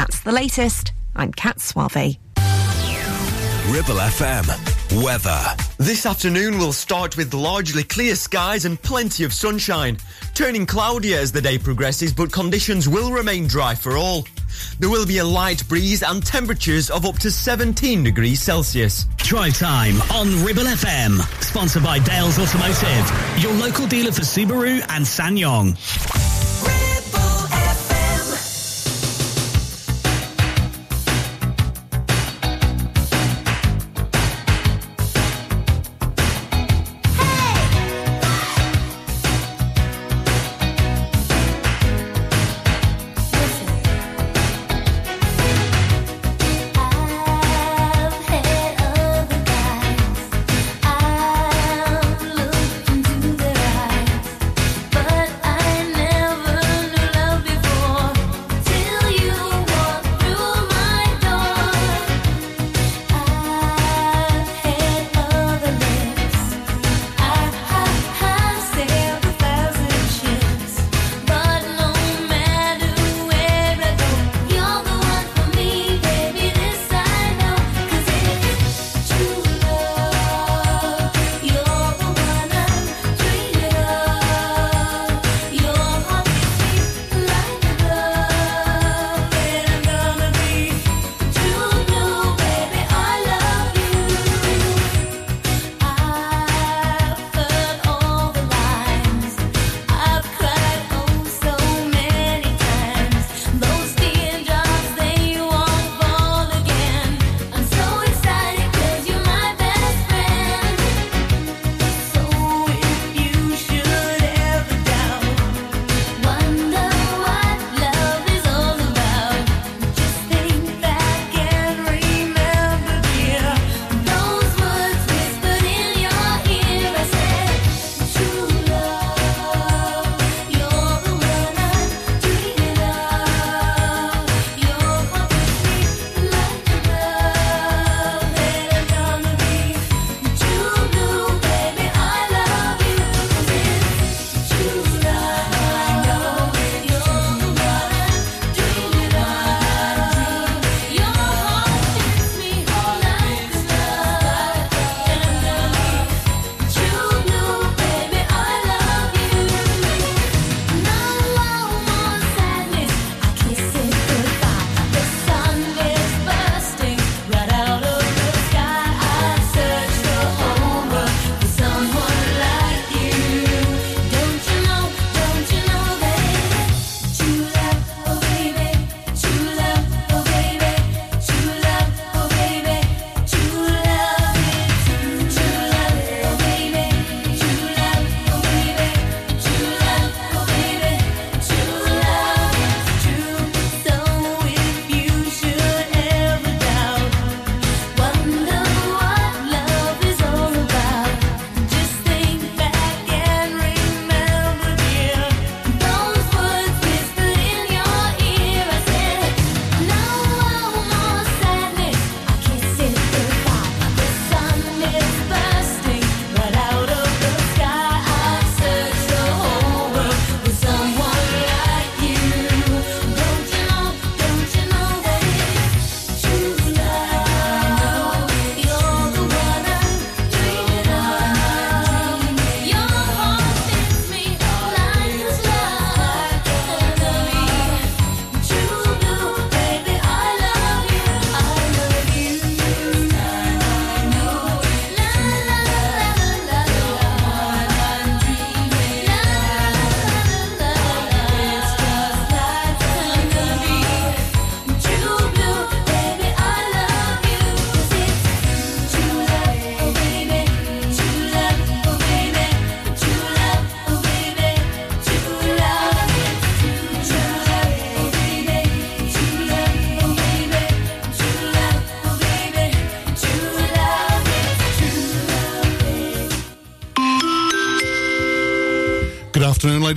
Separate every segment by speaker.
Speaker 1: That's the latest. I'm Kat Suave.
Speaker 2: Ribble FM. Weather.
Speaker 3: This afternoon will start with largely clear skies and plenty of sunshine, turning cloudier as the day progresses, but conditions will remain dry for all. There will be a light breeze and temperatures of up to 17 degrees Celsius.
Speaker 4: Drive time on Ribble FM. Sponsored by Dales Automotive, your local dealer for Subaru and SsangYong.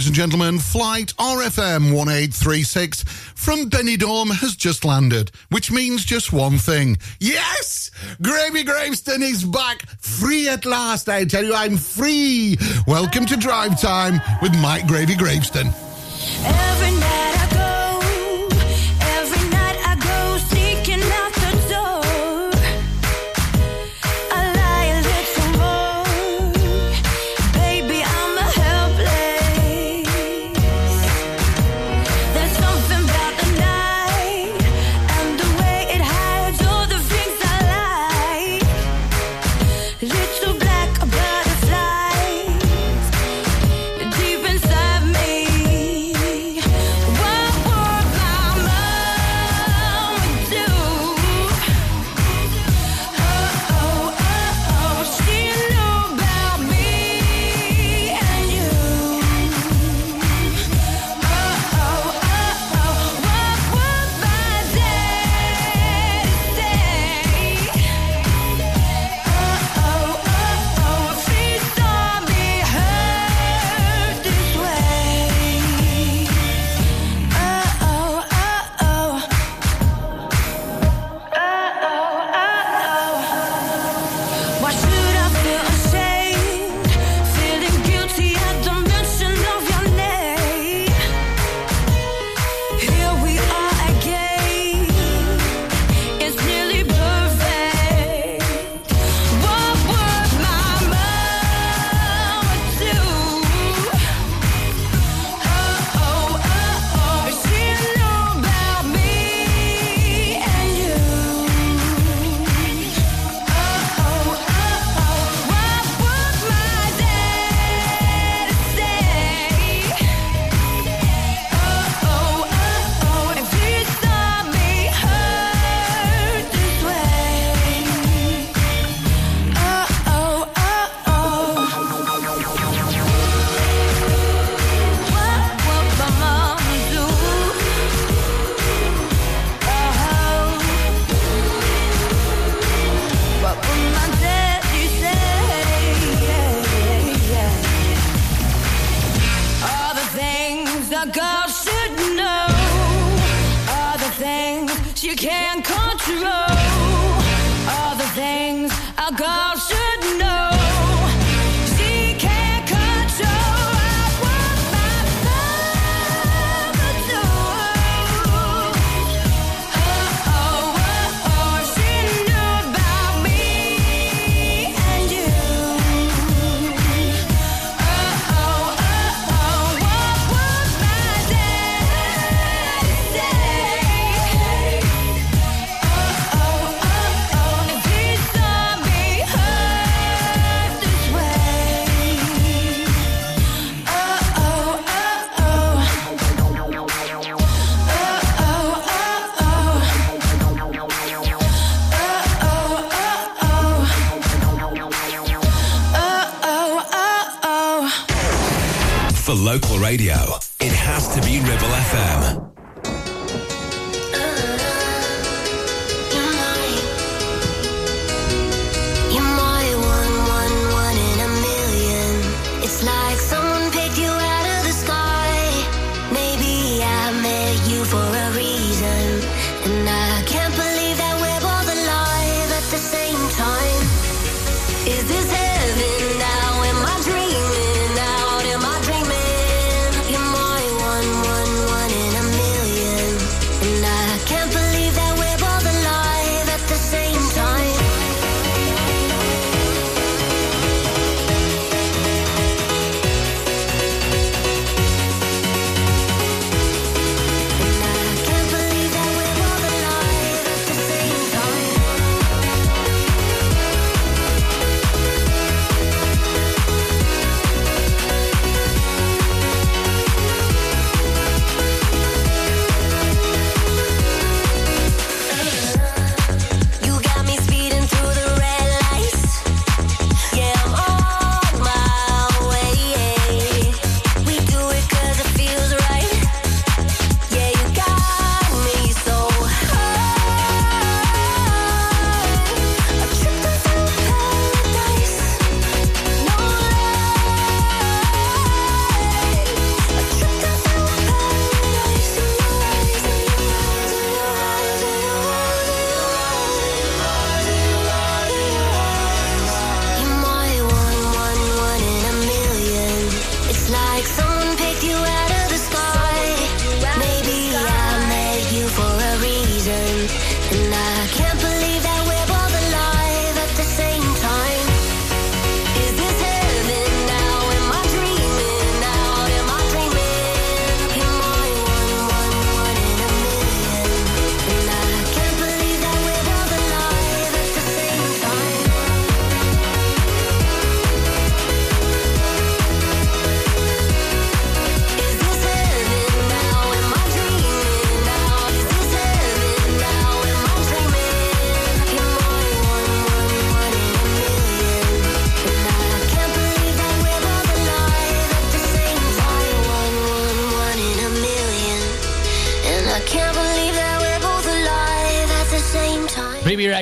Speaker 5: Ladies and gentlemen. Flight RFM 1836 from Benidorm has just landed, which means just one thing. Yes! Gravy Graveston is back, free at last. I tell you, I'm free. Welcome to Drive Time with Mike Gravy Graveston.
Speaker 6: Every night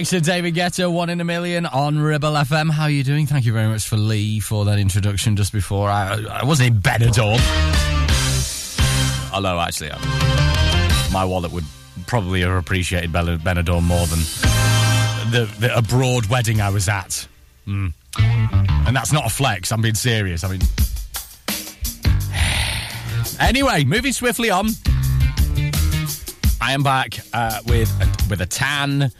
Speaker 7: Rex and David Guetta, one in a million on Ribble FM. How are you doing? Thank you very much for Lee for that introduction just before. I, I wasn't in Benidorm. Although, actually, I, my wallet would probably have appreciated Ben- Benidorm more than the, the abroad wedding I was at. Mm. And that's not a flex, I'm being serious. I mean. Anyway, moving swiftly on. I am back uh, with a, with a tan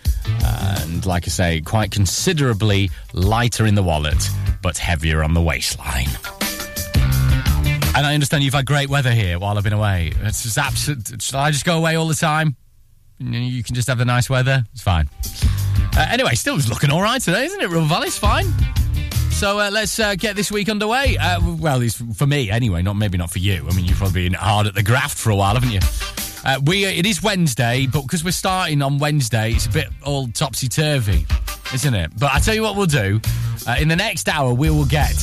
Speaker 7: and, like I say, quite considerably lighter in the wallet, but heavier on the waistline. And I understand you've had great weather here while I've been away. It's just absolute. Shall I just go away all the time? You can just have the nice weather. It's fine. Uh, anyway, still was looking all right today, isn't it? River Valley's fine. So uh, let's uh, get this week underway. Uh, well, for me, anyway. Not maybe not for you. I mean, you've probably been hard at the graft for a while, haven't you? Uh, we it is Wednesday, but because we're starting on Wednesday, it's a bit all topsy turvy, isn't it? But I tell you what, we'll do. Uh, in the next hour, we will get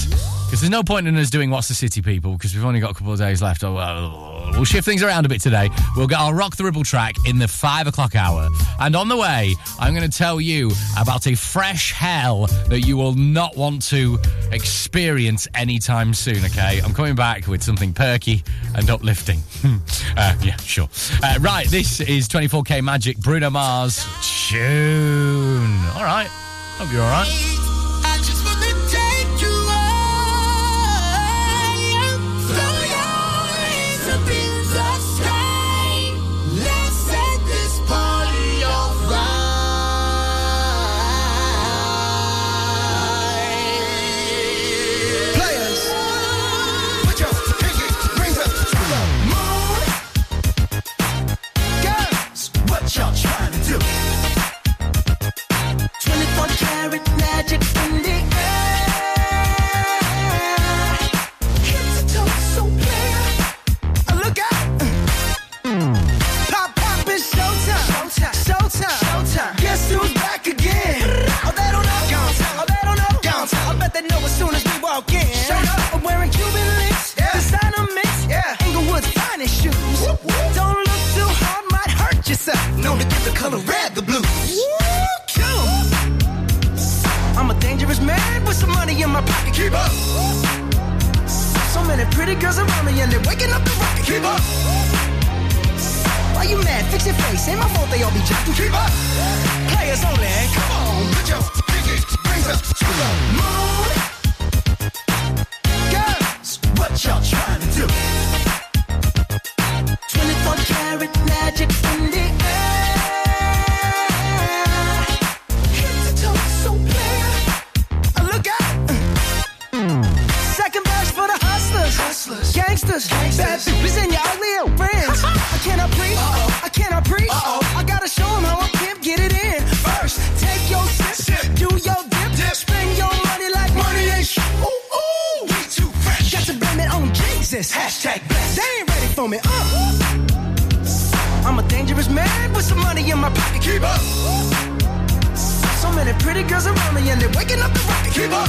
Speaker 7: because there's no point in us doing what's the city, people, because we've only got a couple of days left. Oh, well, shift things around a bit today. We'll get our Rock the Ribble track in the five o'clock hour. And on the way, I'm going to tell you about a fresh hell that you will not want to experience anytime soon, okay? I'm coming back with something perky and uplifting. uh, yeah, sure. Uh, right, this is 24K Magic Bruno Mars tune. All right. Hope you're all right.
Speaker 8: Pretty girls around me and they're waking up the rocket. Keep up. Why you mad? Fix your face. Ain't my fault they all be jacking. Keep up. Players only. Come on, put your pinky rings up to the moon. Girls, what y'all trying to do? 24 karat magic in the Gangsters. Bad bitches and your ugly old friends. I cannot preach. I cannot preach. I gotta show 'em how a pimp get it in. First, take your sip. Do your dip. dip, Spend your money like money ain't shit. Ooh, ooh. We too fresh. Got to blame it on Jesus. Hashtag blessed. They ain't ready for me. Uh. I'm a dangerous man with some money in my pocket. Keep up. So many pretty girls around me and they're waking up the rocket. Keep up.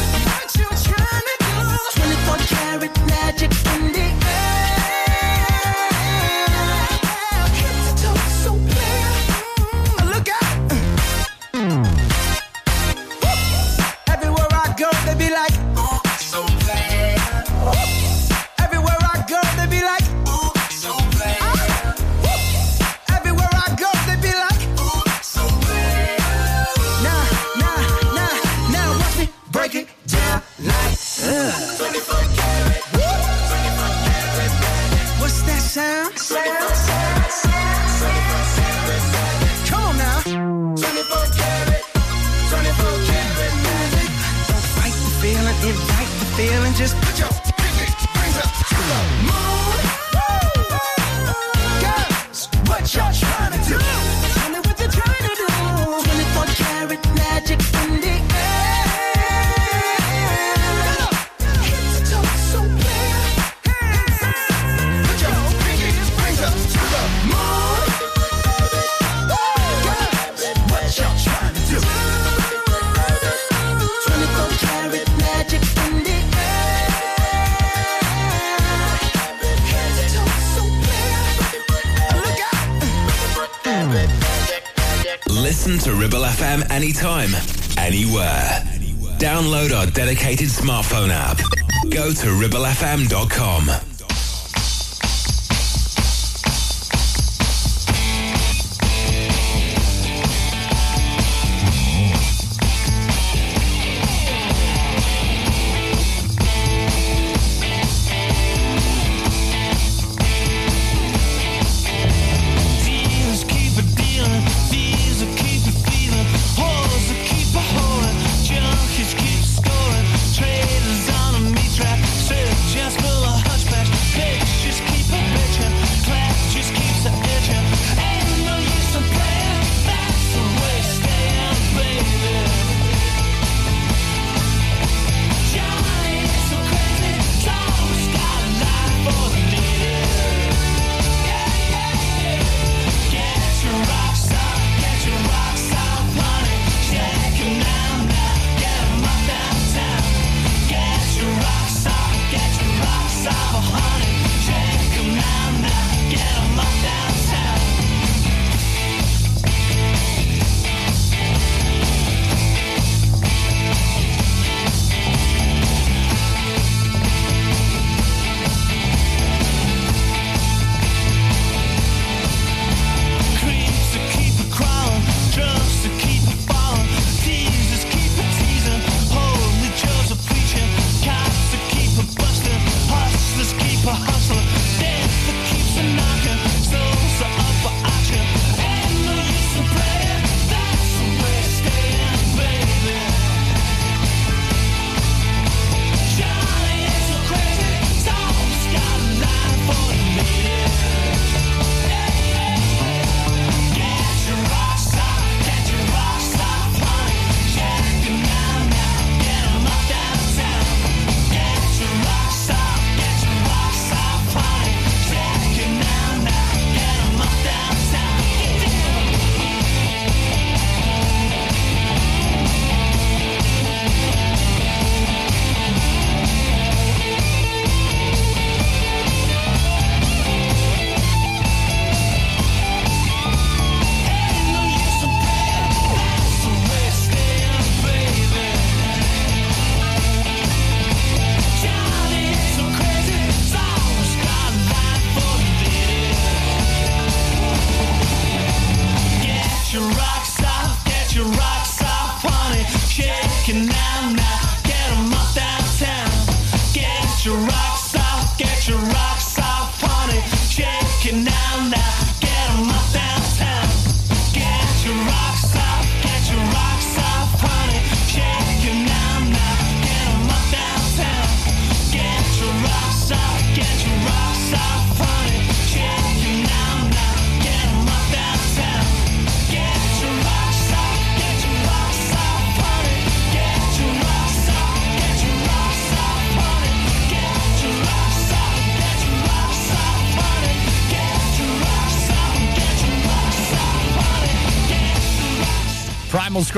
Speaker 8: To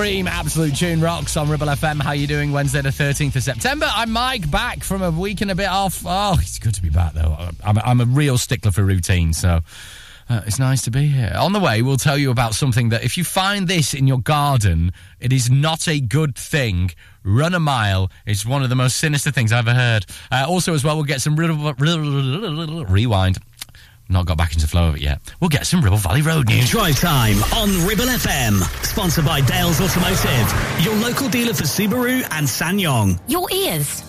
Speaker 7: Scream, absolute tune rocks on Ribble FM. How are you doing? Wednesday the 13th of September. I'm Mike, back from a week and a bit off. Oh, it's good to be back though. I'm, I'm a real stickler for routine, so uh, it's nice to be here. On the way, we'll tell you about something that if you find this in your garden, it is not a good thing. Run a mile. It's one of the most sinister things I've ever heard. Uh, also, as well, we'll get some rewind. Not got back into the flow of it yet. We'll get some Ribble Valley Road news.
Speaker 9: Drive time on Ribble FM. Sponsored by Dales Automotive, your local dealer for Subaru and SsangYong.
Speaker 10: Your ears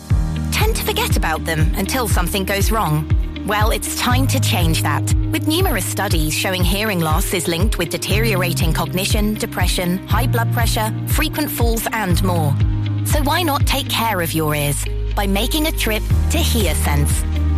Speaker 10: tend to forget about them until something goes wrong. Well, it's time to change that. With numerous studies showing hearing loss is linked with deteriorating cognition, depression, high blood pressure, frequent falls, and more. So why not take care of your ears by making a trip to HearSense?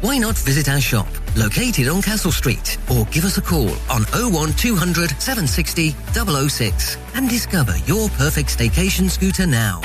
Speaker 11: Why not visit our shop, located on Castle Street, or give us a call on 01200 760 006 and discover your perfect staycation scooter now.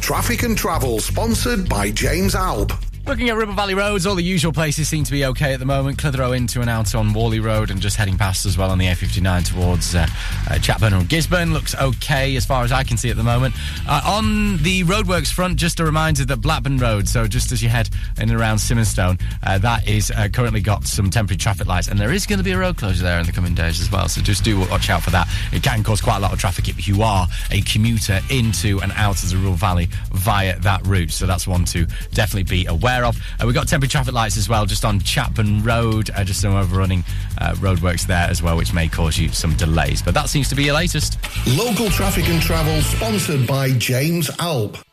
Speaker 5: Traffic and travel sponsored by James Alb.
Speaker 7: Looking at Ribble Valley roads, all the usual places seem to be okay at the moment. Clitheroe into and out on Whalley Road and just heading past as well on the A59 towards uh, uh, Chatburn and Gisburn looks okay as far as I can see at the moment. Uh, on the roadworks front, just a reminder that Blackburn Road, so just as you head in and around Simonstone, uh, that is uh, currently got some temporary traffic lights and there is going to be a road closure there in the coming days as well. So just do watch out for that. It can cause quite a lot of traffic if you are a commuter into and out of the Rural Valley via that route. So that's one to definitely be aware of. Uh, we've got temporary traffic lights as well, just on Chapman Road, uh, just some overrunning uh, roadworks there as well, which may cause you some delays. But that seems to be your latest.
Speaker 5: Local traffic and travel sponsored by James Alb.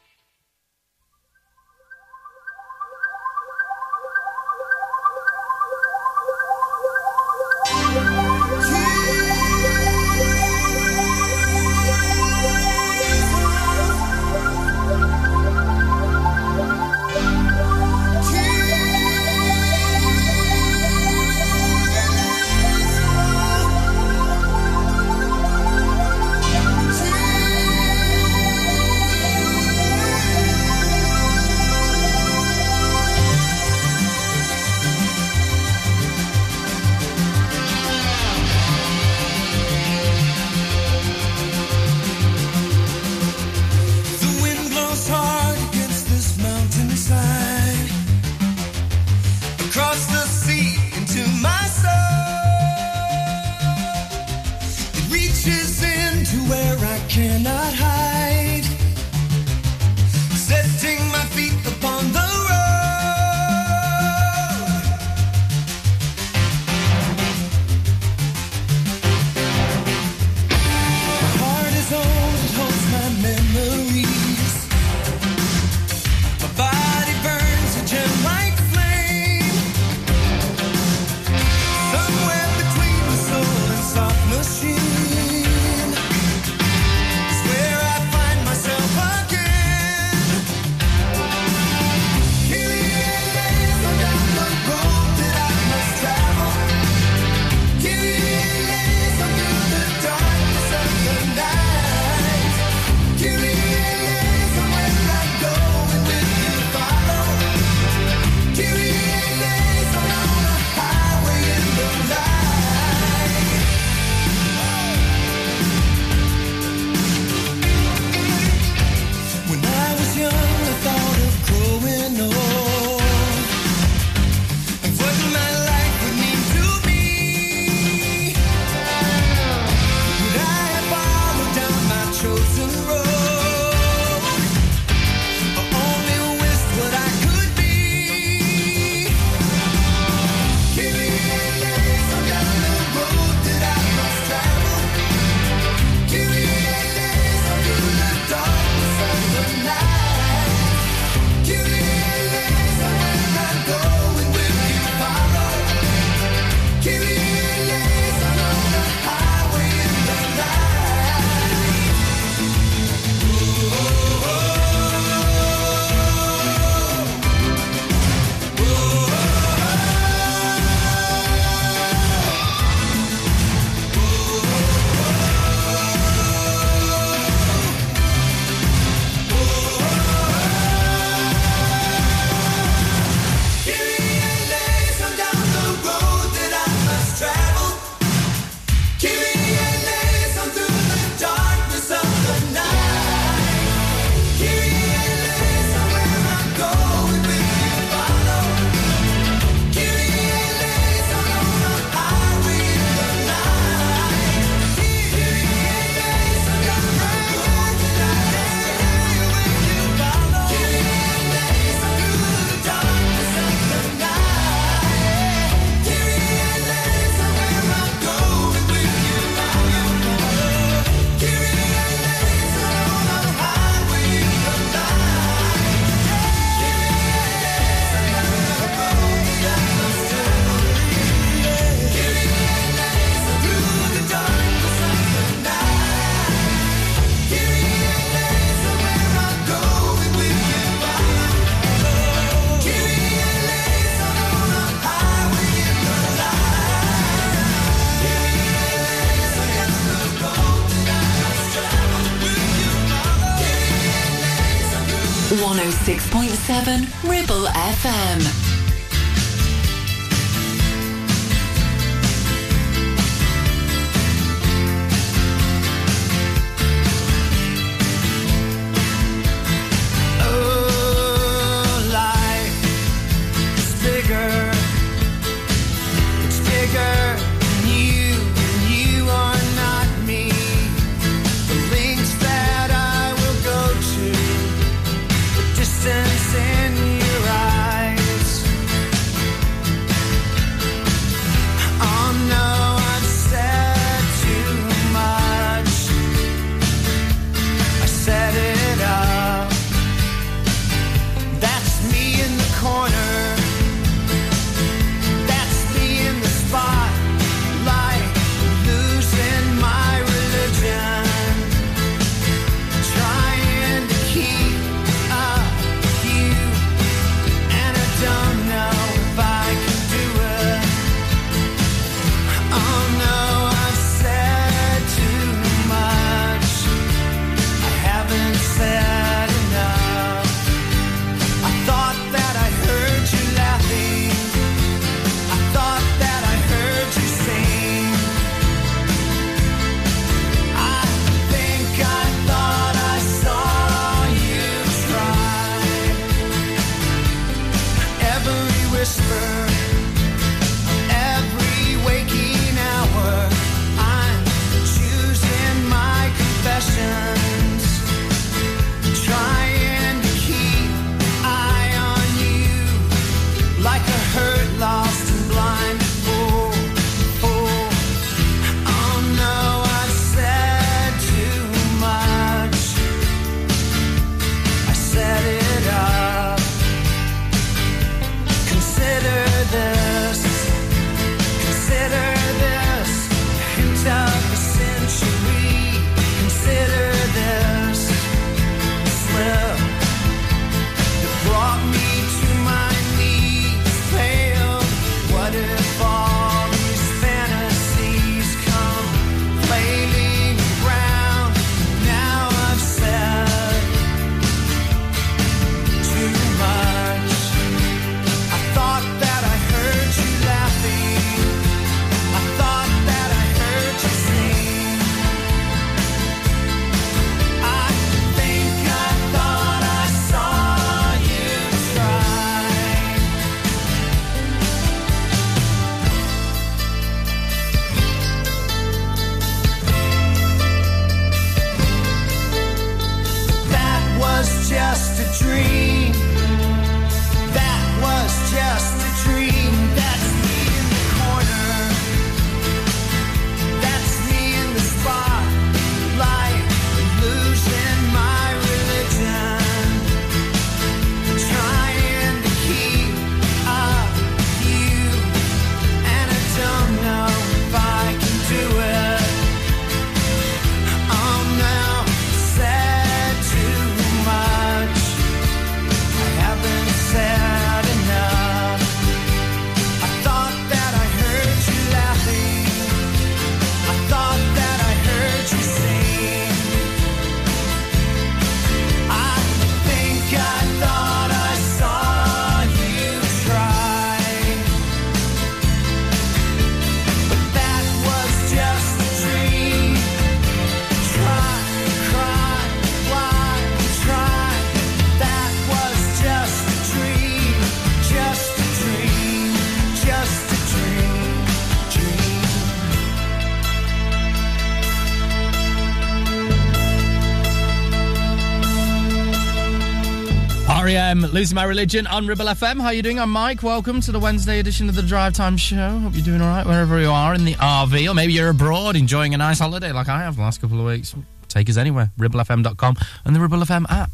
Speaker 7: Losing My Religion on Ribble FM. How you doing? I'm Mike. Welcome to the Wednesday edition of the Drive Time Show. Hope you're doing all right wherever you are in the RV, or maybe you're abroad enjoying a nice holiday like I have the last couple of weeks. Take us anywhere. RibbleFM.com and the Ribble FM app.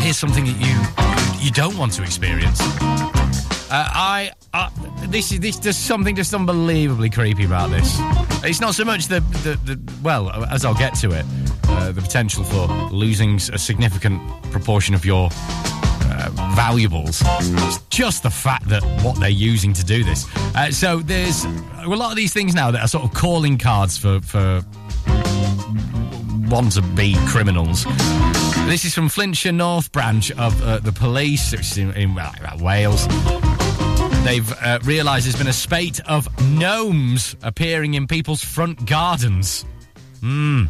Speaker 7: Here's something that you you don't want to experience. Uh, I uh, this is this there's something just unbelievably creepy about this. It's not so much the the, the well as I'll get to it, uh, the potential for losing a significant proportion of your uh, valuables. It's just the fact that what they're using to do this. Uh, so there's a lot of these things now that are sort of calling cards for for want to be criminals. This is from Flintshire North branch of uh, the police, which is in, in Wales. They've uh, realised there's been a spate of gnomes appearing in people's front gardens. Hmm.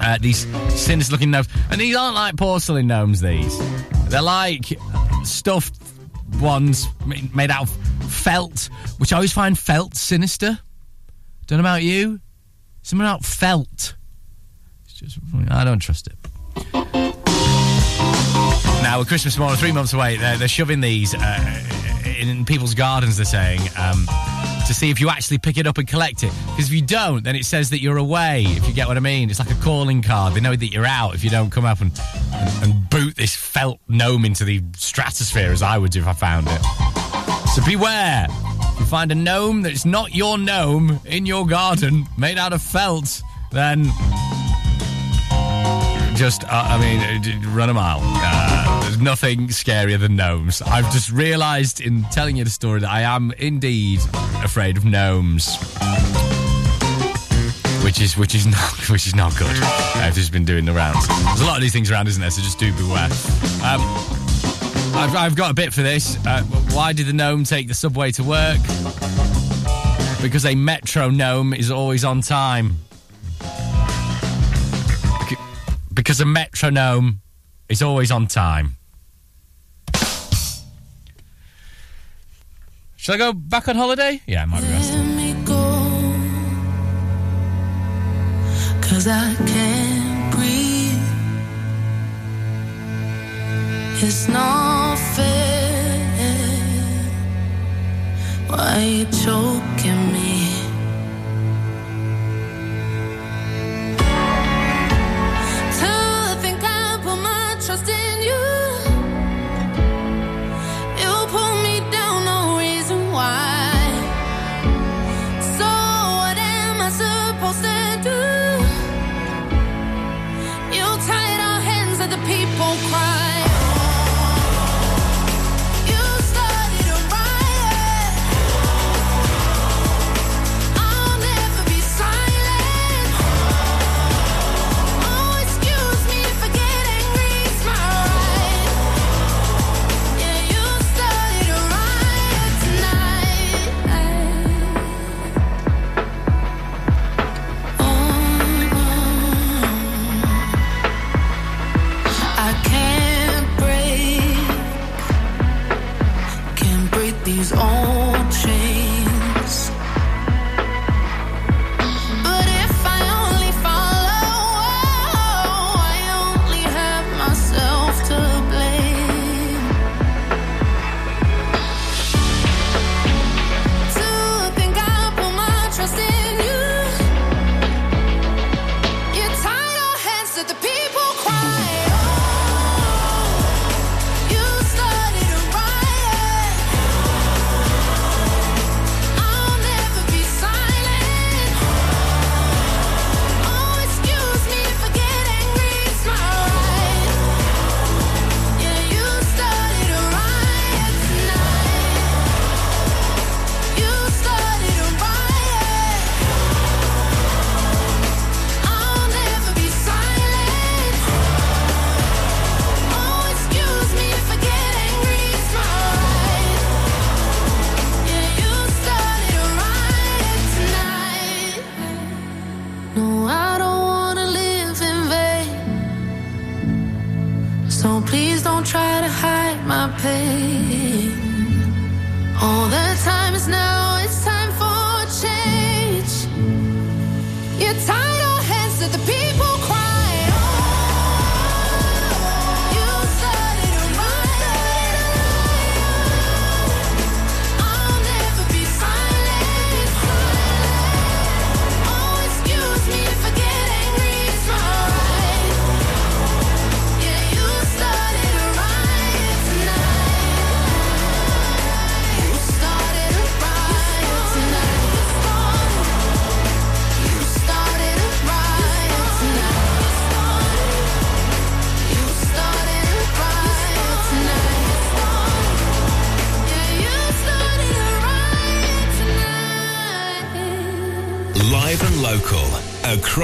Speaker 7: Uh, these sinister looking gnomes. And these aren't like porcelain gnomes, these. They're like stuffed ones made out of felt, which I always find felt sinister. Don't know about you. Something about felt. It's just, I don't trust it. Now, with Christmas than three months away, they're, they're shoving these uh, in people's gardens, they're saying, um, to see if you actually pick it up and collect it. Because if you don't, then it says that you're away, if you get what I mean. It's like a calling card. They know that you're out if you don't come up and, and, and boot this felt gnome into the stratosphere, as I would if I found it. So beware. If you find a gnome that's not your gnome in your garden, made out of felt, then just, uh, I mean, uh, run a mile. Uh, there's nothing scarier than gnomes. I've just realised in telling you the story that I am indeed afraid of gnomes. Which is which is not which is not good. I've just been doing the rounds. There's a lot of these things around, isn't there? So just do beware. Um, I've, I've got a bit for this. Uh, why did the gnome take the subway to work? Because a metro gnome is always on time. Because a metronome is always on time. Shall I go back on holiday? Yeah, it might be best.
Speaker 4: Let me go. Cause I can't breathe. It's not fair. Why you choking me?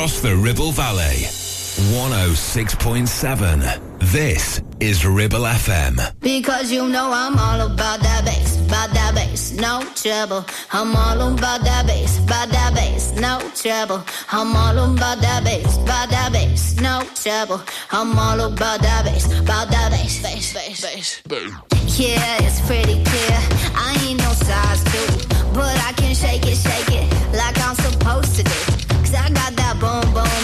Speaker 12: Across the Ribble Valley. 106.7. This is Ribble FM.
Speaker 13: Because you know I'm all about that bass, about that bass, no trouble. I'm all about that bass, about that bass, no trouble. I'm all about that bass, about that bass, no trouble. I'm all about that bass, about that bass, bass, bass, bass. Yeah, it's pretty clear. I ain't no size two, but I can shake it, shake it like I'm supposed to do. I got that boom boom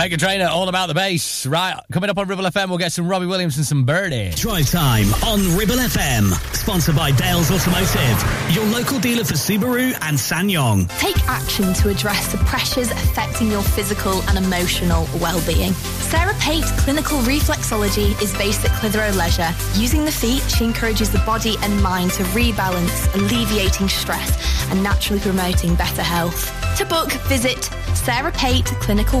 Speaker 13: Meghan Trainor, all about
Speaker 7: the bass. Right, coming up on Ribble FM, we'll get some Robbie Williams and some Birdy.
Speaker 9: Drive time on Ribble FM. Sponsored by Dales Automotive, your local dealer for Subaru and SsangYong.
Speaker 14: Take action to address the pressures affecting your physical and emotional well-being. Sarah Pate Clinical Reflexology is based at Clitheroe Leisure. Using the feet, she encourages the body and mind to rebalance, alleviating stress and naturally promoting better health. To book, visit Sarah Pate Clinical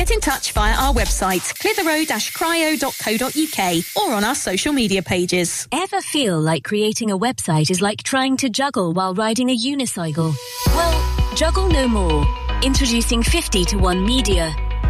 Speaker 15: Get in touch via our website, clitheroe-cryo.co.uk or on our social media pages.
Speaker 16: Ever feel like creating a website is like trying to juggle while riding a unicycle? Well, juggle no more. Introducing 50 to 1 Media.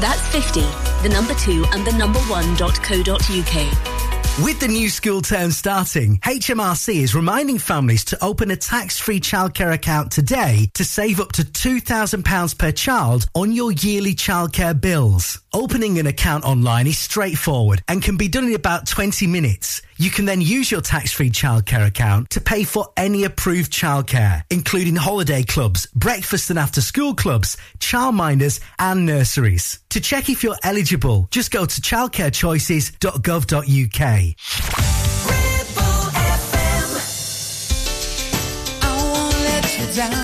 Speaker 16: That's 50, the number 2 and the number 1.co.uk.
Speaker 17: With the new school term starting, HMRC is reminding families to open a tax-free childcare account today to save up to £2,000 per child on your yearly childcare bills. Opening an account online is straightforward and can be done in about 20 minutes. You can then use your tax-free childcare account to pay for any approved childcare, including holiday clubs, breakfast and after-school clubs, childminders and nurseries. To check if you're eligible, just go to childcarechoices.gov.uk.
Speaker 18: down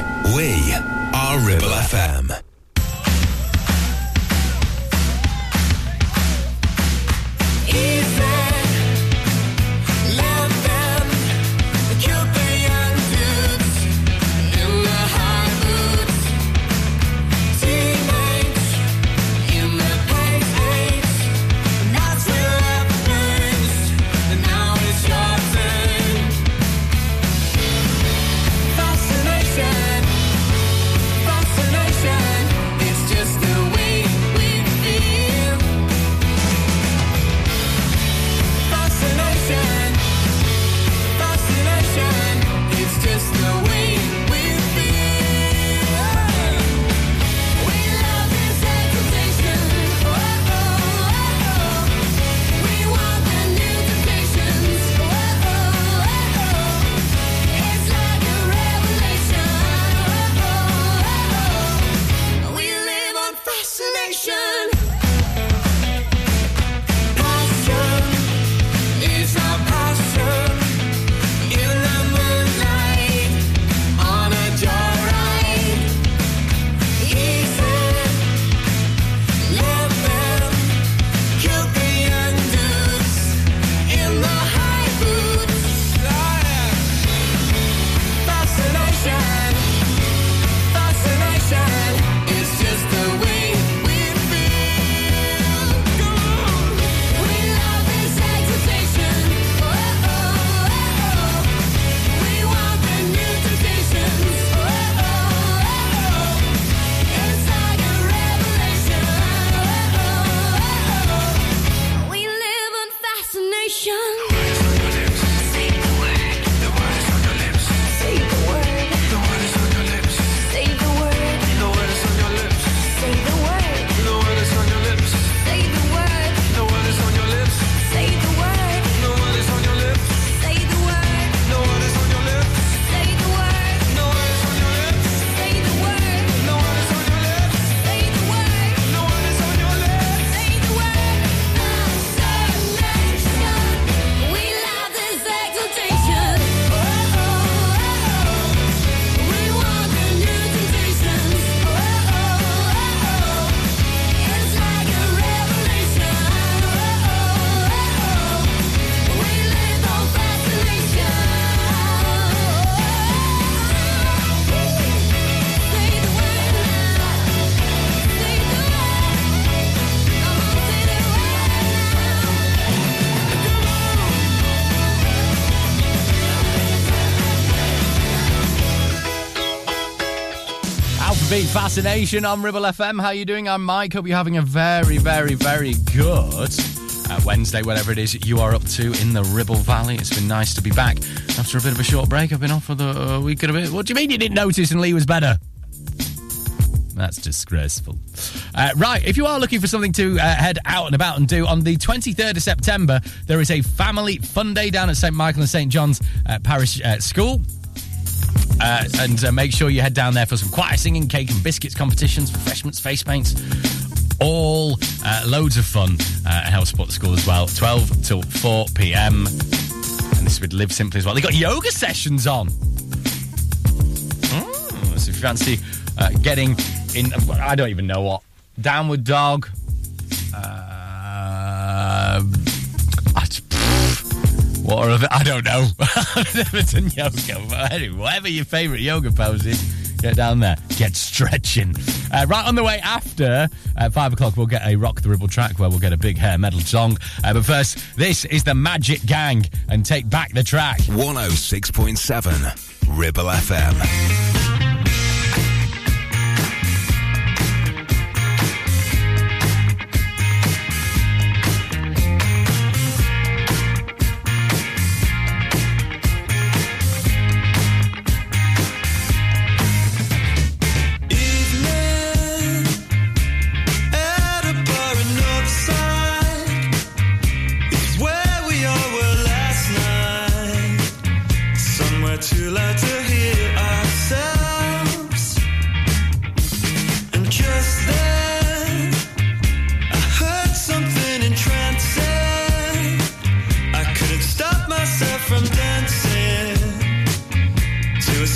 Speaker 19: Fascination
Speaker 7: on Ribble FM. How are you doing? I'm Mike. Hope you're having a very, very, very good uh, Wednesday, whatever it is you are up to in the Ribble Valley. It's been nice to be back after a bit of a short break. I've been off for the uh, week and a bit. What do you mean you didn't notice and Lee was better? That's disgraceful. Uh, right, if you are looking for something to uh, head out and about and do, on the 23rd of September, there is a family fun day down at St. Michael and St. John's uh, Parish uh, School. Uh, and uh, make sure you head down there for some choir singing, cake and biscuits competitions, refreshments, face paints. All uh, loads of fun uh, help support the school as well. 12 till 4 pm. And this would live simply as well. They got yoga sessions on. Mm, so if you fancy uh, getting in, I don't even know what. Downward dog. Uh, what are I don't know. I've never done yoga. But whatever your favourite yoga pose is, get down there. Get stretching. Uh, right on the way after, at five o'clock, we'll get a Rock the Ribble track where we'll get a big hair metal song. Uh, but first, this is the Magic Gang and take back the track.
Speaker 6: 106.7 Ribble FM.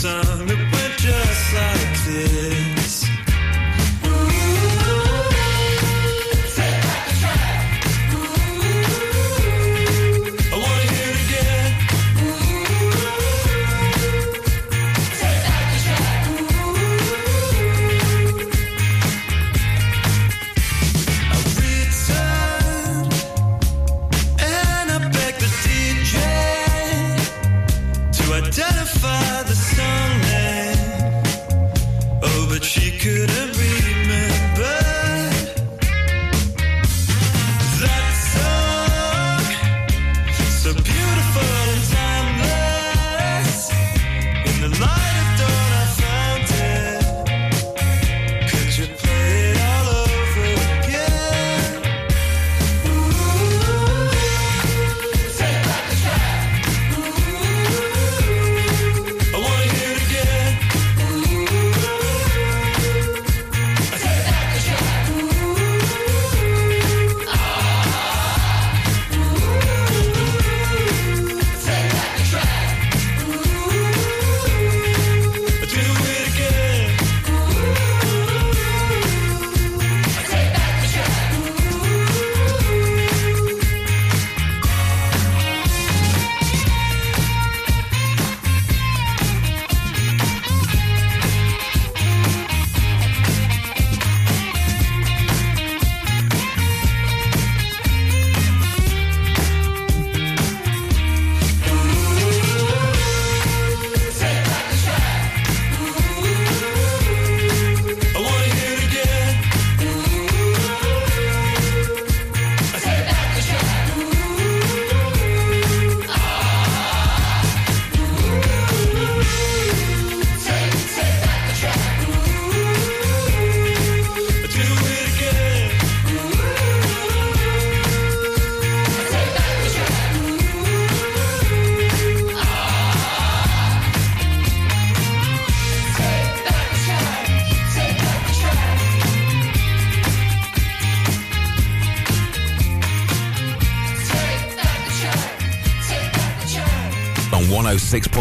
Speaker 12: sun.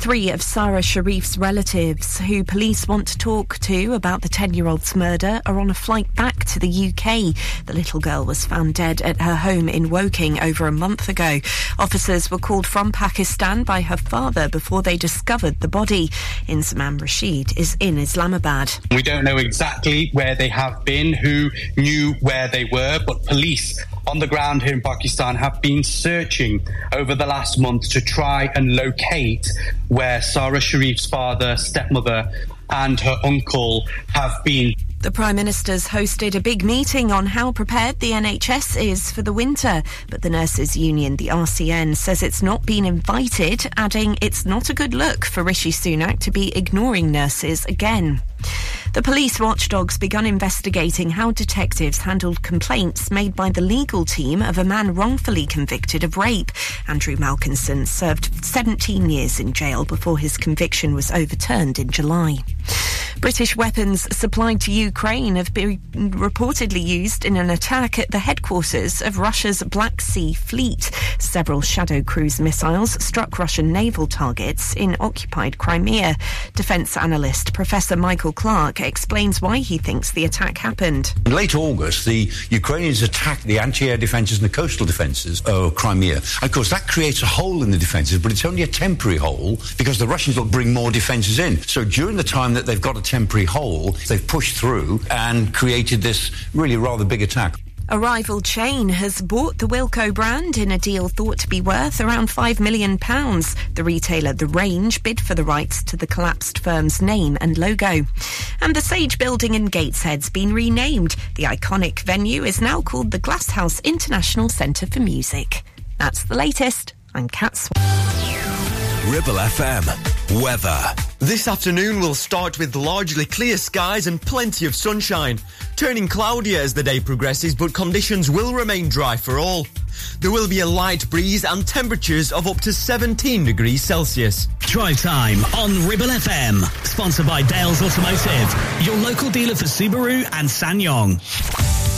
Speaker 1: Three of Sara Sharif's relatives, who police want to talk to about the 10 year old's murder, are on a flight back to the UK. The little girl was found dead at her home in Woking over a month ago. Officers were called from Pakistan by her father before they discovered the body. Inzamam Rashid is in Islamabad.
Speaker 20: We don't know exactly where they have been, who knew where they were, but police on the ground here in Pakistan have been searching over the last month to try and locate where Sara Sharif's father, stepmother, and her uncle have been.
Speaker 1: The Prime Minister's hosted a big meeting on how prepared the NHS is for the winter, but the Nurses Union, the RCN, says it's not been invited, adding it's not a good look for Rishi Sunak to be ignoring nurses again. The police watchdogs begun investigating how detectives handled complaints made by the legal team of a man wrongfully convicted of rape. Andrew Malkinson served 17 years in jail before his conviction was overturned in July. British weapons supplied to Ukraine have been reportedly used in an attack at the headquarters of Russia's Black Sea Fleet. Several Shadow Cruise missiles struck Russian naval targets in occupied Crimea. Defence analyst Professor Michael Clarke explains why he thinks the attack happened.
Speaker 21: In late August, the Ukrainians attacked the anti-air defences and the coastal defences of Crimea. Of course, that creates a hole in the defences, but it's only a temporary hole because the Russians will bring more defences in. So during the time that they've got a temporary hole, they've pushed through and created this really rather big attack.
Speaker 1: A rival chain has bought the Wilko brand in a deal thought to be worth around £5 million. The retailer The Range bid for the rights to the collapsed firm's name and logo. And the Sage building in Gateshead's been renamed. The iconic venue is now called the Glasshouse International Centre for Music. That's the latest. I'm Kat Swan.
Speaker 12: Ribble FM. Weather.
Speaker 3: This afternoon will start with largely clear skies and plenty of sunshine, turning cloudier as the day progresses, but conditions will remain dry for all. There will be a light breeze and temperatures of up to 17 degrees Celsius.
Speaker 9: Drive time on Ribble FM, sponsored by Dales Automotive, your local dealer for Subaru and
Speaker 7: SsangYong.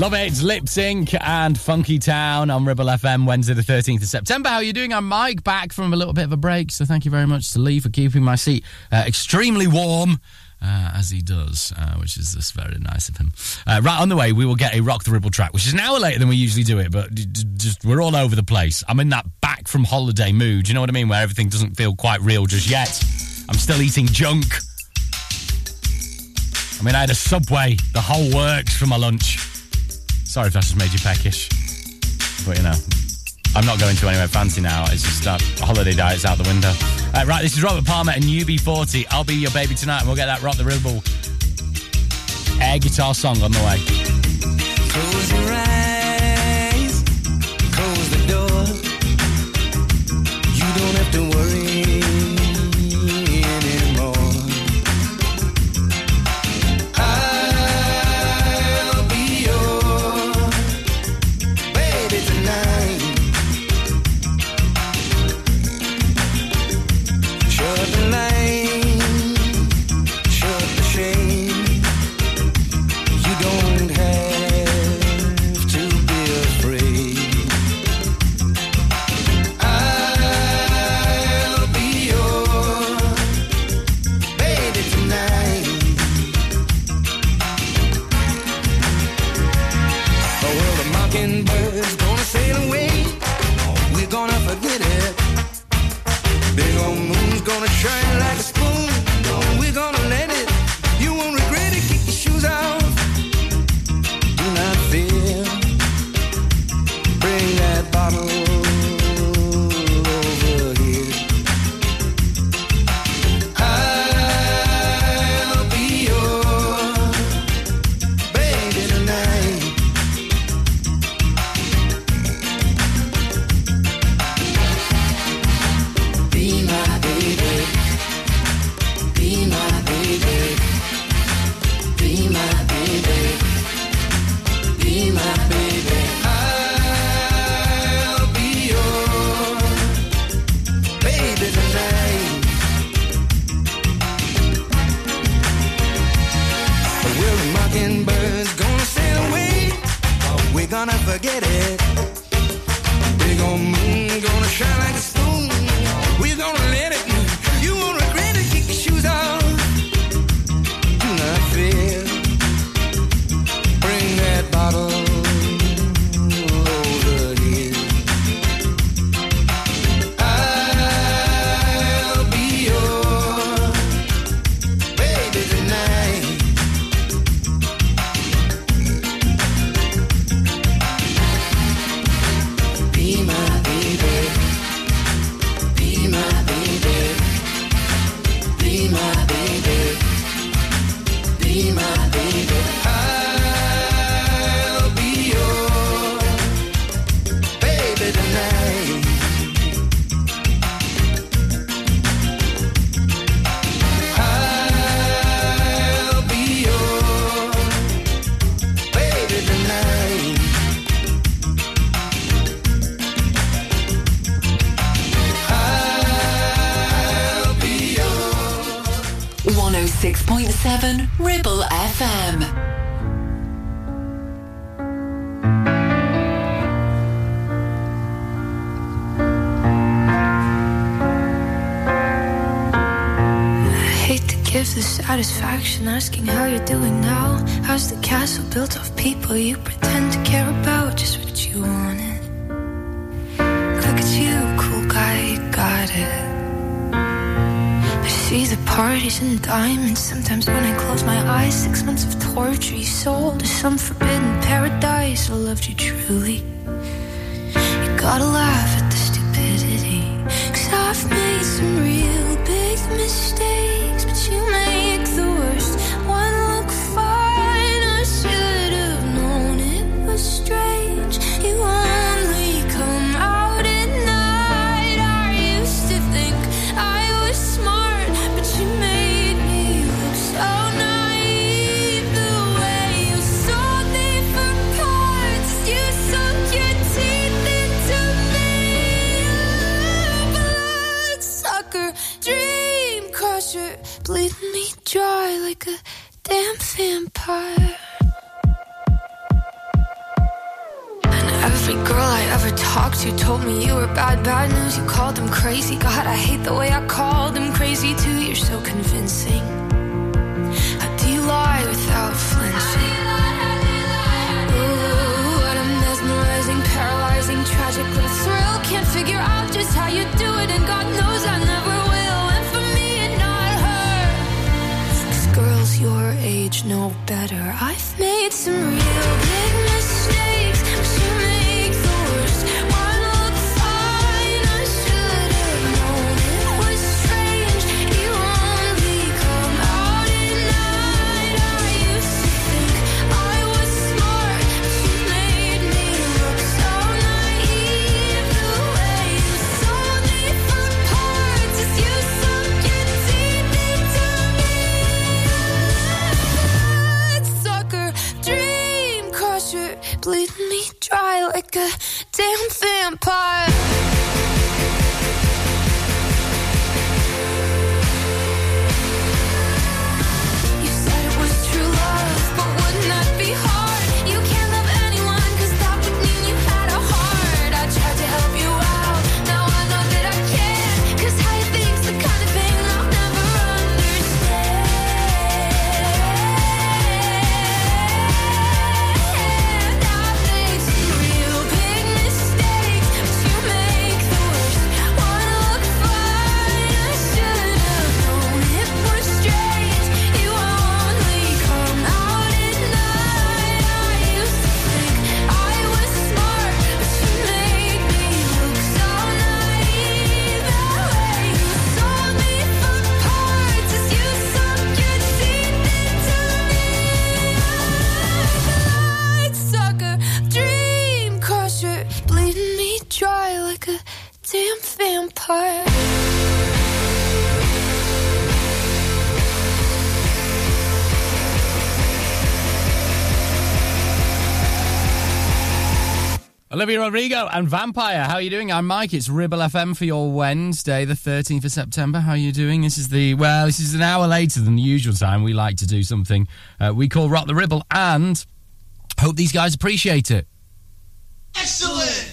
Speaker 7: Love it. Lipps Inc. and Funky Town on Ribble FM Wednesday, the 13th of September. How are you doing? I'm Mike, back from a little bit of a break. So thank you very much to Lee for keeping my seat uh, extremely warm. Uh, as he does, uh, which is just very nice of him. Uh, right on the way, we will get a Rock the Ribble track, which is an hour later than we usually do it, but just we're all over the place. I'm in that back from holiday mood, you know what I mean, where everything doesn't feel quite real just yet. I'm still eating junk. I mean, I had a Subway, the whole works for my lunch. Sorry if that's just made you peckish. But, you know, I'm not going to anywhere fancy now. It's just that holiday diet's out the window. Uh, right, this is Robert Palmer and UB40. I'll be your baby tonight, and we'll get that Rock the Ribble air guitar song on the way.
Speaker 22: Close your eyes, close the door. You don't have to worry
Speaker 4: sold to some forbidden paradise. I loved you truly. Rigo and Vampire. How
Speaker 7: are you doing? I'm Mike. It's Ribble FM for your Wednesday, the 13th of September. How are you doing? This is the, well, this is an hour later than the usual time. We like to do something uh, we call Rock the Ribble and hope these guys appreciate it.
Speaker 18: Excellent!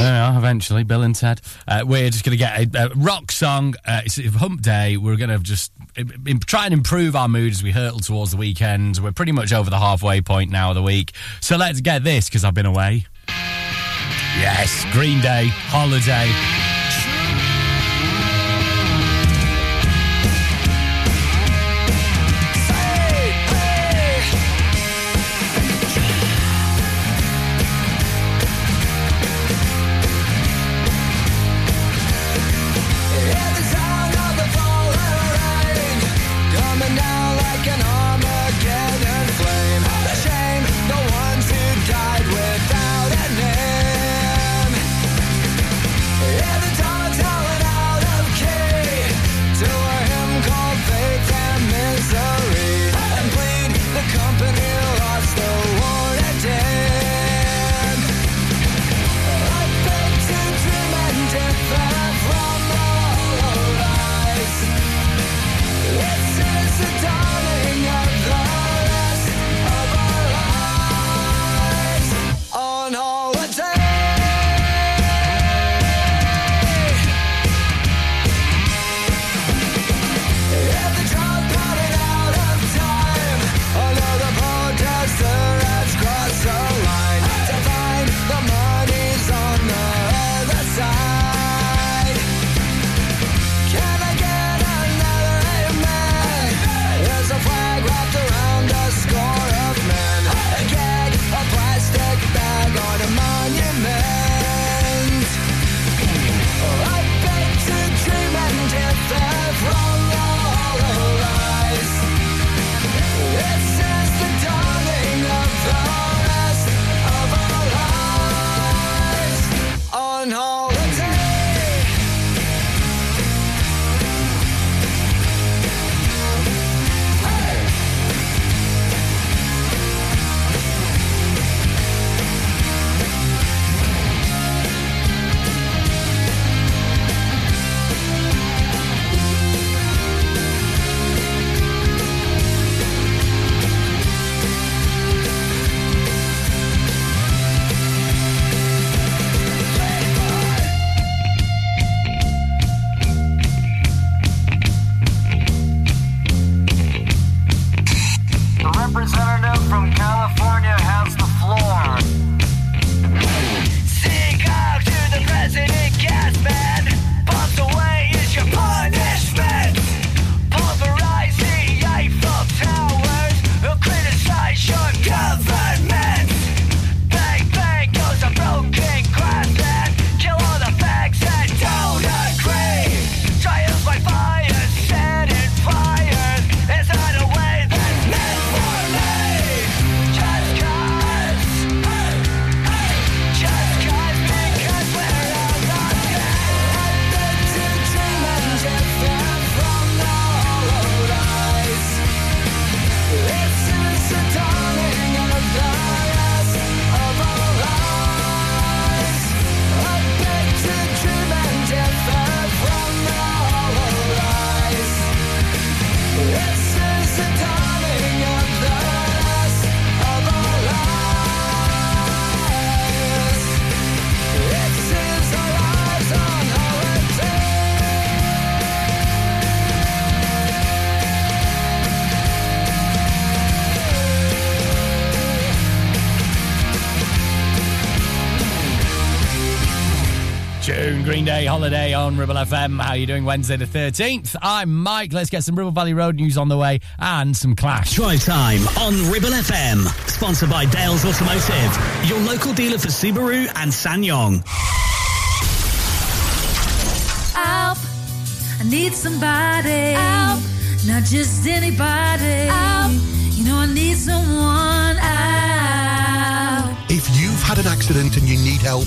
Speaker 7: Are, eventually, Bill and Ted. Uh, we're just going to get a, a, rock song. Uh, it's Hump Day. We're going to just in, try and improve our mood as we hurtle towards the weekend. We're pretty much over the halfway point now of the week. So let's get this because I've been away. Yes, Green Day, Holiday. Holiday on Ribble FM. How are you doing Wednesday the 13th? I'm Mike. Let's get some Ribble Valley Road news on the way and some Clash.
Speaker 9: Drive time on Ribble FM. Sponsored by Dales Automotive, your local dealer for Subaru and SsangYong.
Speaker 4: Help. I need somebody. Help. Not just anybody. Help. You know, I need someone. Help.
Speaker 5: If you've had an accident and you need help,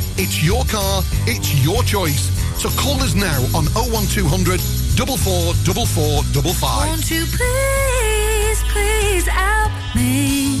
Speaker 5: It's your car, it's your choice. So call us now on 01200 444455.
Speaker 4: Won't you please, please help me?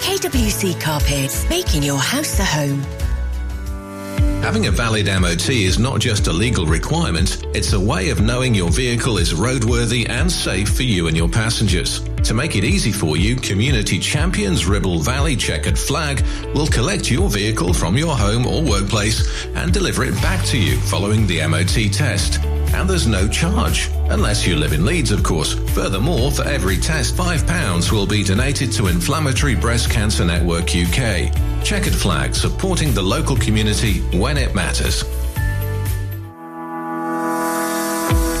Speaker 23: KWC Carpets, making your house a home.
Speaker 2: Having a valid MOT is not just a legal requirement, it's a way of knowing your vehicle is roadworthy and safe for you and your passengers. To make it easy for you, Community Champions Ribble Valley Checkered Flag will collect your vehicle from your home or workplace and deliver it back to you following the MOT test. And there's no charge, unless you live in Leeds, of course. Furthermore, for every test, £5 will be donated to Inflammatory Breast Cancer Network UK. Checkered Flag, supporting the local community when it matters.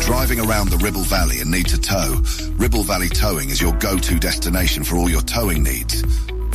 Speaker 24: Driving around the Ribble Valley and need to tow? Ribble Valley Towing is your go-to destination for all your towing needs.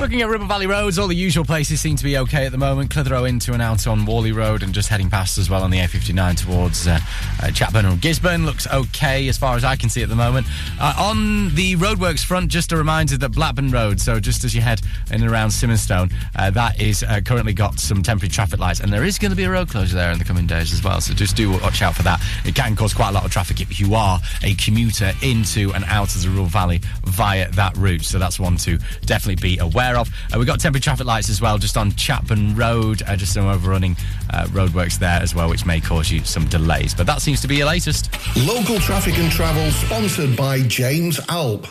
Speaker 7: Looking at Ribble Valley roads, all the usual places seem to be okay at the moment. Clitheroe into and out on Whalley Road and just heading past as well on the A59 towards uh, uh, and Gisburn looks okay as far as I can see at the moment. Uh, on the roadworks front, just a reminder that Blackburn Road, so just as you head in and around Simonstone, uh, that is uh, currently got some temporary traffic lights and there is going to be a road closure there in the coming days as well. So just do watch out for that. It can cause quite a lot of traffic if you are a commuter into and out of the Ribble Valley via that route. So that's one to definitely be aware of. Uh, we've got temporary traffic lights as well, just on Chapman Road, uh, just some overrunning uh, roadworks there as well, which may cause you some delays. But that seems to be your latest.
Speaker 5: Local Traffic and Travel, sponsored by James
Speaker 25: Alpe.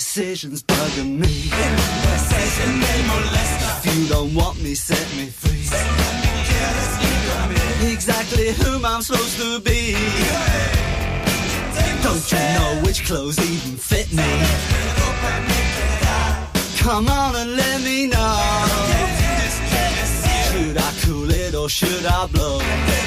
Speaker 25: Indecision's bugging me. Indecision, they molest us. If you don't want me, set me free. Exactly whom I'm supposed to be. Don't you know which clothes even fit me? Come on and let me know. Should I cool it or should I blow?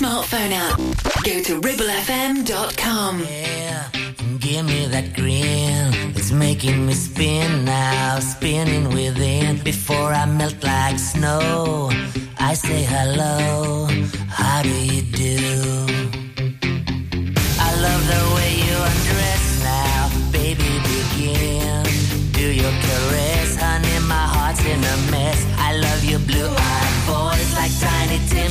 Speaker 6: Smartphone app. Go to ribblefm.com.
Speaker 26: Give me that grin. It's making me spin now, spinning within. Before I melt like snow, I say hello. How do you do? I love the way you undress now, baby. Begin. Do your caress, honey. My heart's in a mess. I love your blue-eyed voice like Tiny Tim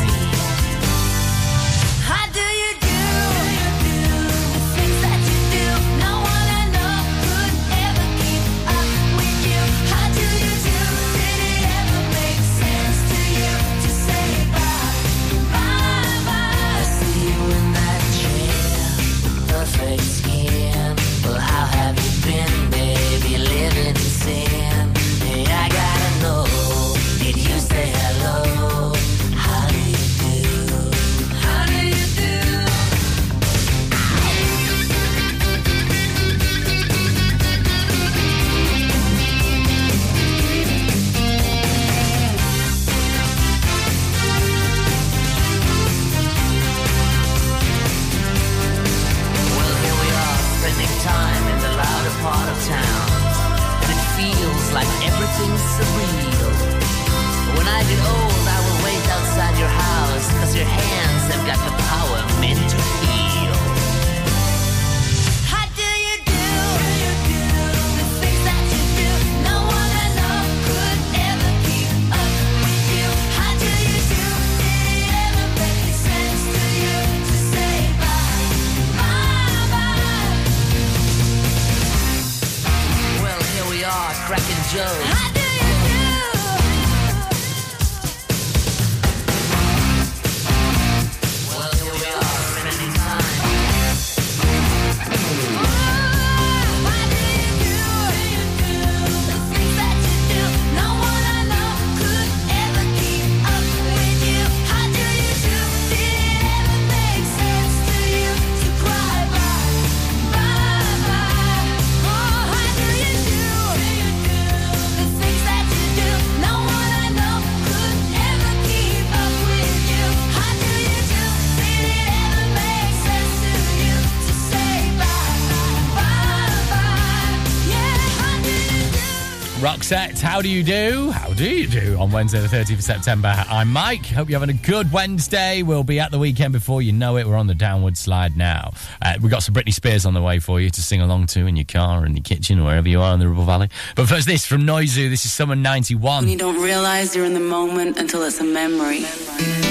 Speaker 26: Everything's surreal. When I get old, I will wait outside your house, cause your hands have got the power meant to heal.
Speaker 13: How do you do? The things that you do, no one could ever keep up with you. How do you do? Did it ever make sense to you to say bye, bye, bye?
Speaker 26: Well, here we are, cracking jokes.
Speaker 13: How do you do? How do you do?
Speaker 7: On Wednesday, the 30th of September, I'm Mike. Hope you're having a good Wednesday. We'll be at the weekend before you know it. We're on the downward slide now. Uh, we've got some Britney Spears on the way for you to sing along to in your car, in your kitchen, or wherever you are in the Ribble Valley. But first, this from Noizu. This is Summer 91.
Speaker 27: When you don't realize you're in the moment until it's a memory.
Speaker 13: Yeah.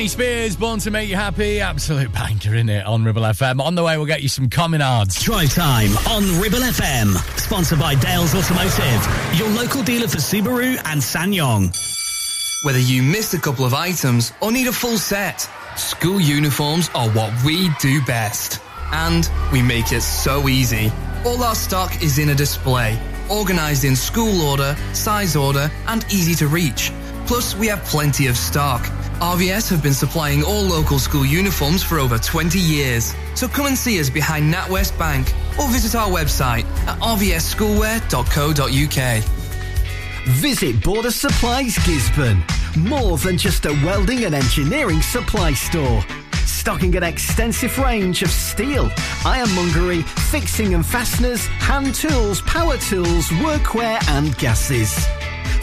Speaker 7: Britney Spears, Born to Make You Happy. Absolute banker, in it, on Ribble FM. On the way, we'll get you some Communards.
Speaker 9: Drive time on Ribble FM. Sponsored by Dales Automotive, your local dealer for Subaru and SsangYong.
Speaker 28: Whether you missed a couple of items or need a full set, school uniforms are what we do best. And we make it so easy. All our stock is in a display, organised in school order, size order, and easy to reach. Plus, we have plenty of stock. RVS have been supplying all local school uniforms for over 20 years. So come and see us behind NatWest Bank or visit our website at rvsschoolwear.co.uk.
Speaker 29: Visit Border Supplies Gisburn. More than just a welding and engineering supply store. Stocking an extensive range of steel, ironmongery, fixing and fasteners, hand tools, power tools, workwear and gases.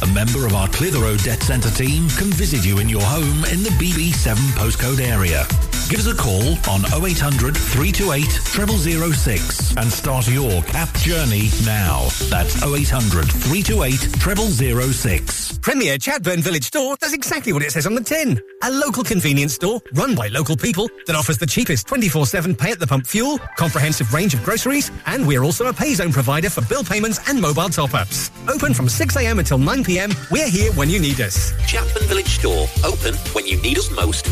Speaker 30: A member of our Clitheroe Debt Centre team can visit you in your home in the BB7 postcode area. Give us a call on 0800 328 0006 and start your CAP journey now. That's 0800 328 0006.
Speaker 31: Premier Chatburn Village Store does exactly what it says on the tin. A local convenience store run by local people that offers the cheapest 24-7 pay at the pump fuel, comprehensive range of groceries, and we're also a pay zone provider for bill payments and mobile top-ups. Open from 6am until 9pm, we're here when you need us.
Speaker 32: Chatburn Village Store, open when you need us most.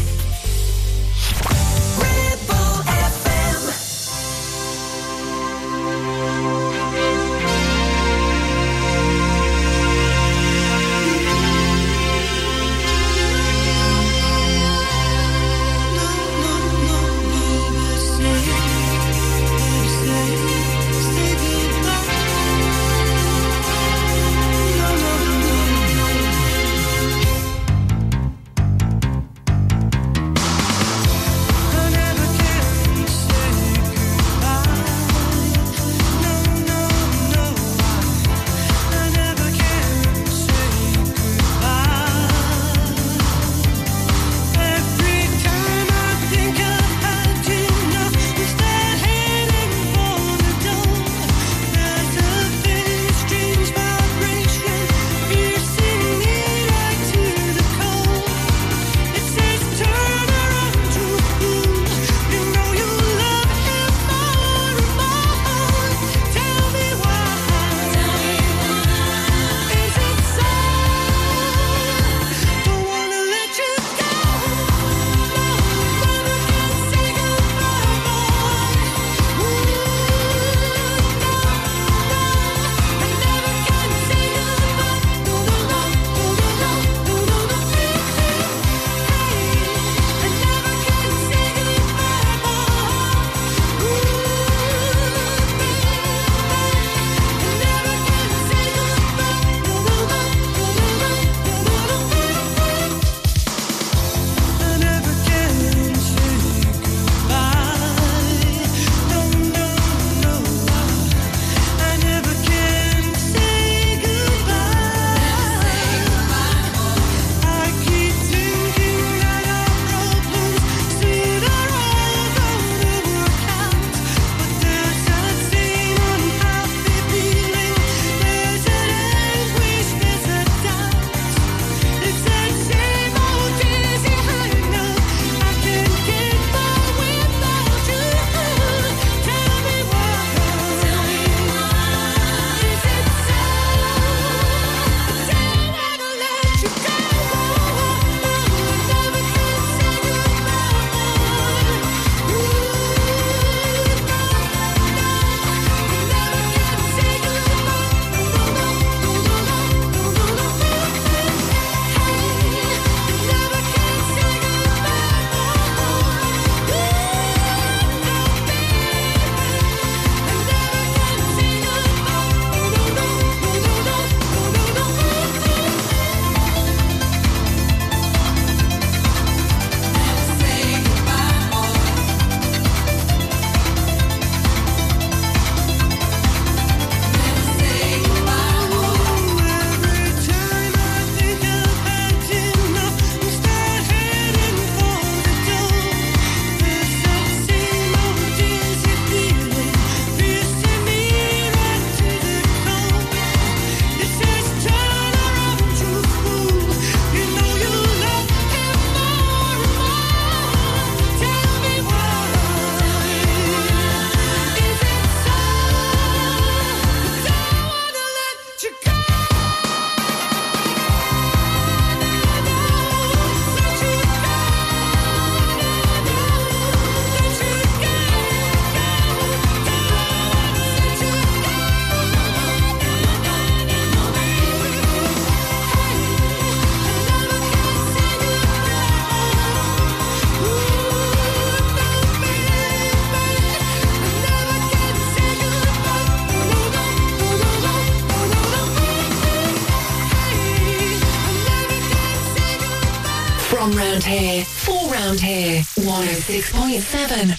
Speaker 6: 106.7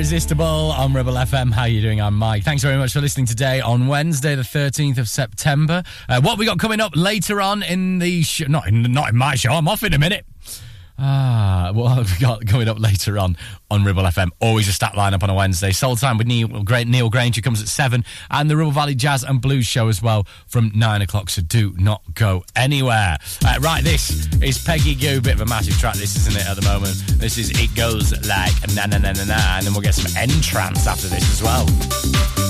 Speaker 13: Irresistible
Speaker 7: on Ribble FM. How you doing? I'm Mike. Thanks very much for listening today on Wednesday, the 13th of September. Uh, what we got coming up later on in the not in not in my show. I'm off in a minute. What have we got coming up later on on Ribble FM? Always a stat lineup on a Wednesday. Soul Time with Neil, Gra- Neil Granger comes at 7, and the Ribble Valley Jazz and Blues show as well from 9 o'clock, so do not go anywhere. Uh, right, this is Peggy Gou. Bit of a massive track, this, isn't it, at the moment? This is It Goes Like Na Na Na Na Na, and then we'll get some N-Trance after this as well.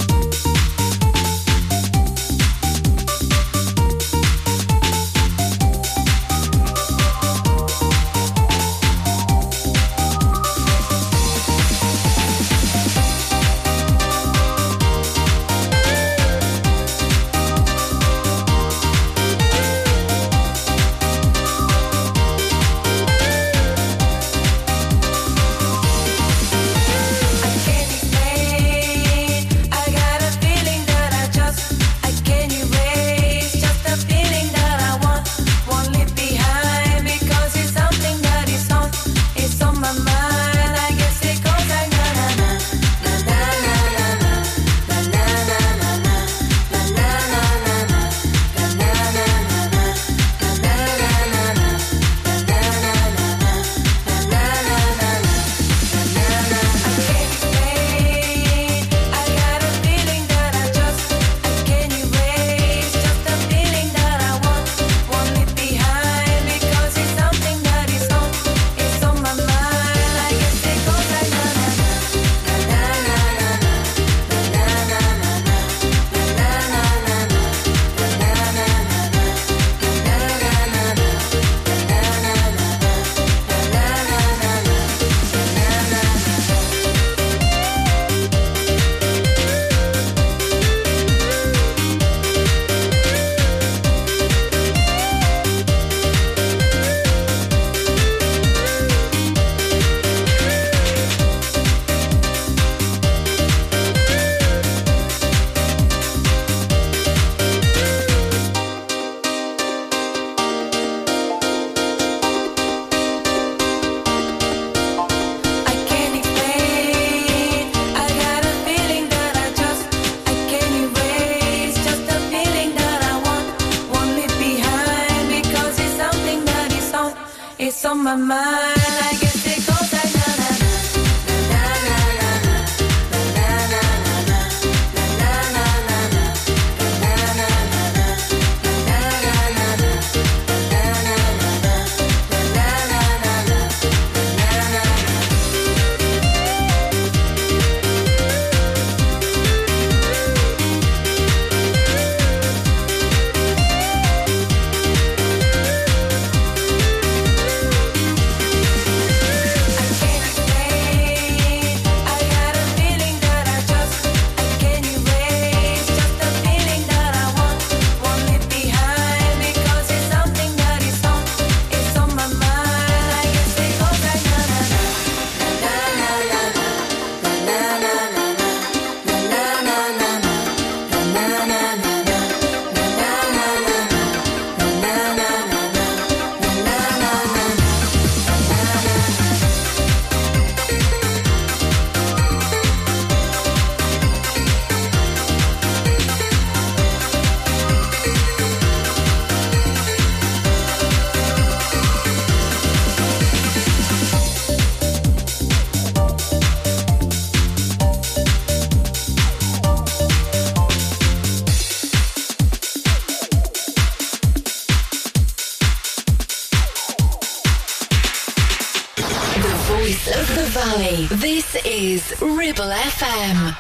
Speaker 6: is Ribble FM.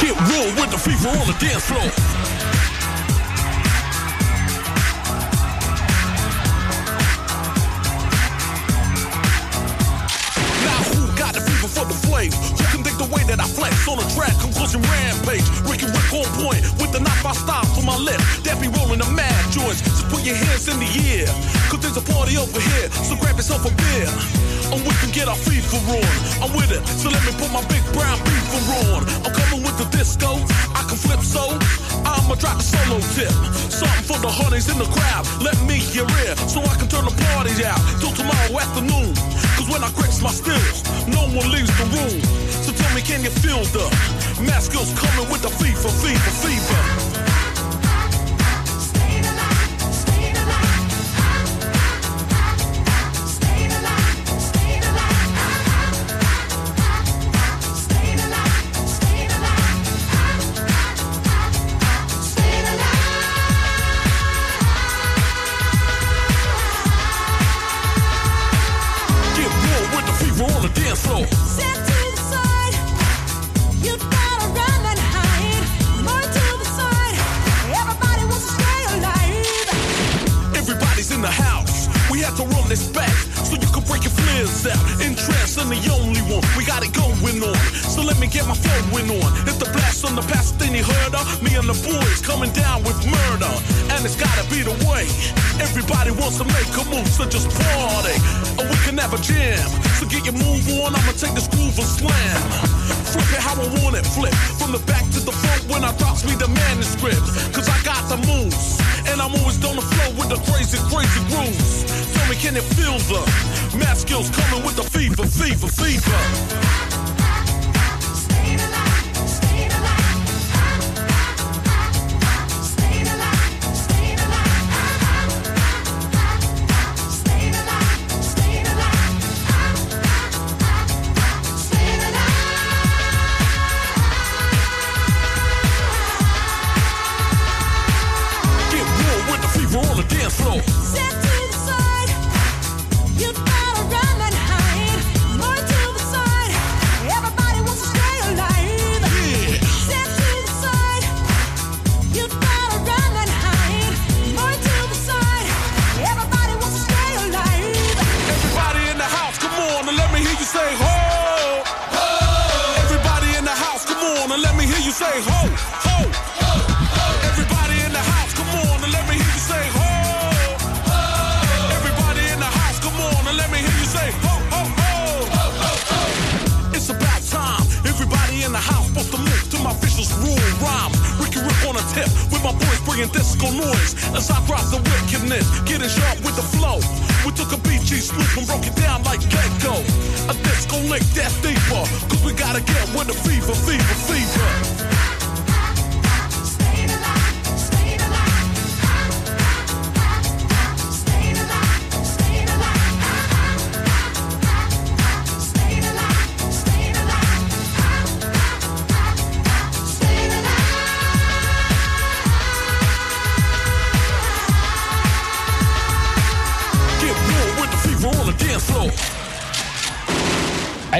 Speaker 33: get roll with the fever on the dance floor. Now who got the fever for the flame? flex on a track, conclusion rampage. Ricky Rick on point with the knife I stop for my left. That be rolling the mad joints. Just put your hands in the air. Cause there's a party over here, so grab yourself a beer. And we can get our FIFA on. I'm with it, so let me put my big brown beaver on. I'm coming with the disco, I can flip so. I'ma drop a solo tip. Something for the honeys in the crowd. Let me hear it, so I can turn the party out till tomorrow afternoon. Cause when I grips my stills, no one leaves the room. So tell me, can you feel the mask coming with the fever, fever, fever?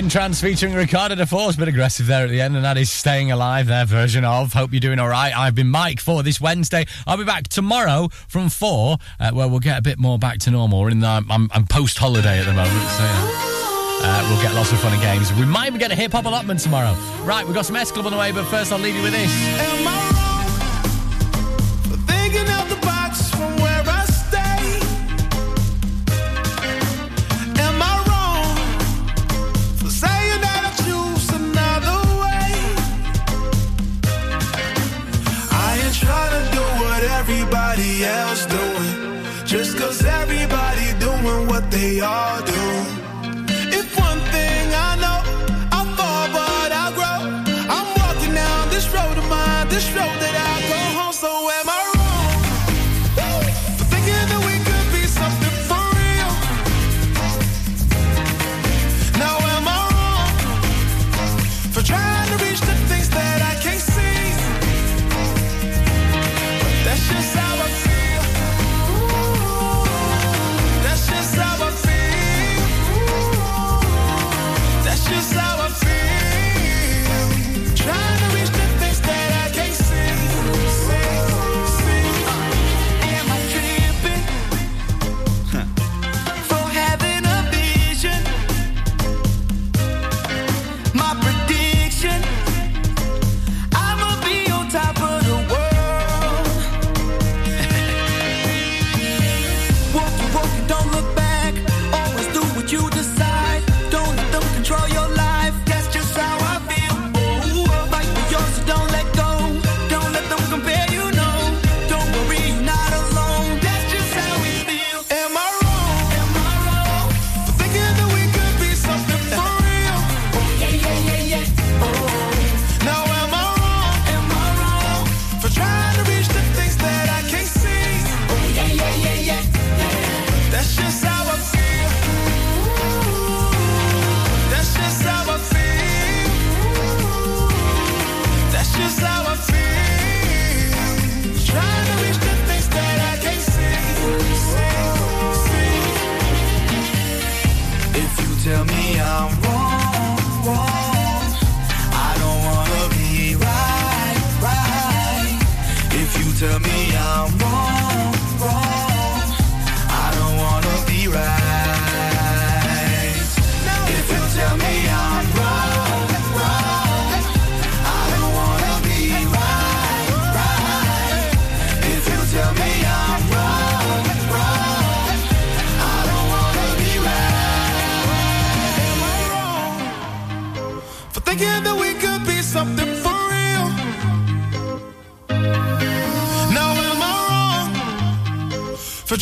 Speaker 22: N-Trance featuring Ricardo da Force, bit aggressive there at the end, and that is Staying Alive, their version of. Hope you're doing all right. I've been Mike for this Wednesday. I'll be back tomorrow from four, uh, where we'll get a bit more back to normal. We're in the, I'm, I'm post holiday at the moment, so yeah. uh, we'll get lots of fun and games. We might even get a hip hop allotment tomorrow. Right, we've got some S Club on the way, but first I'll leave you with this.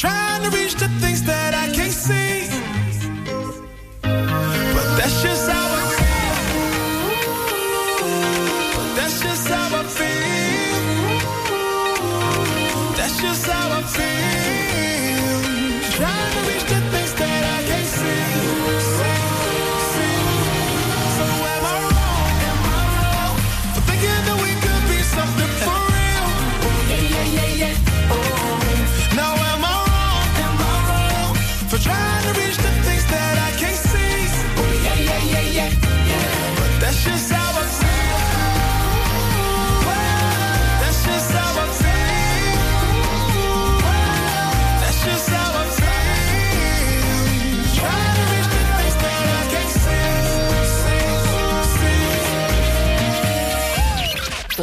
Speaker 6: trying to reach the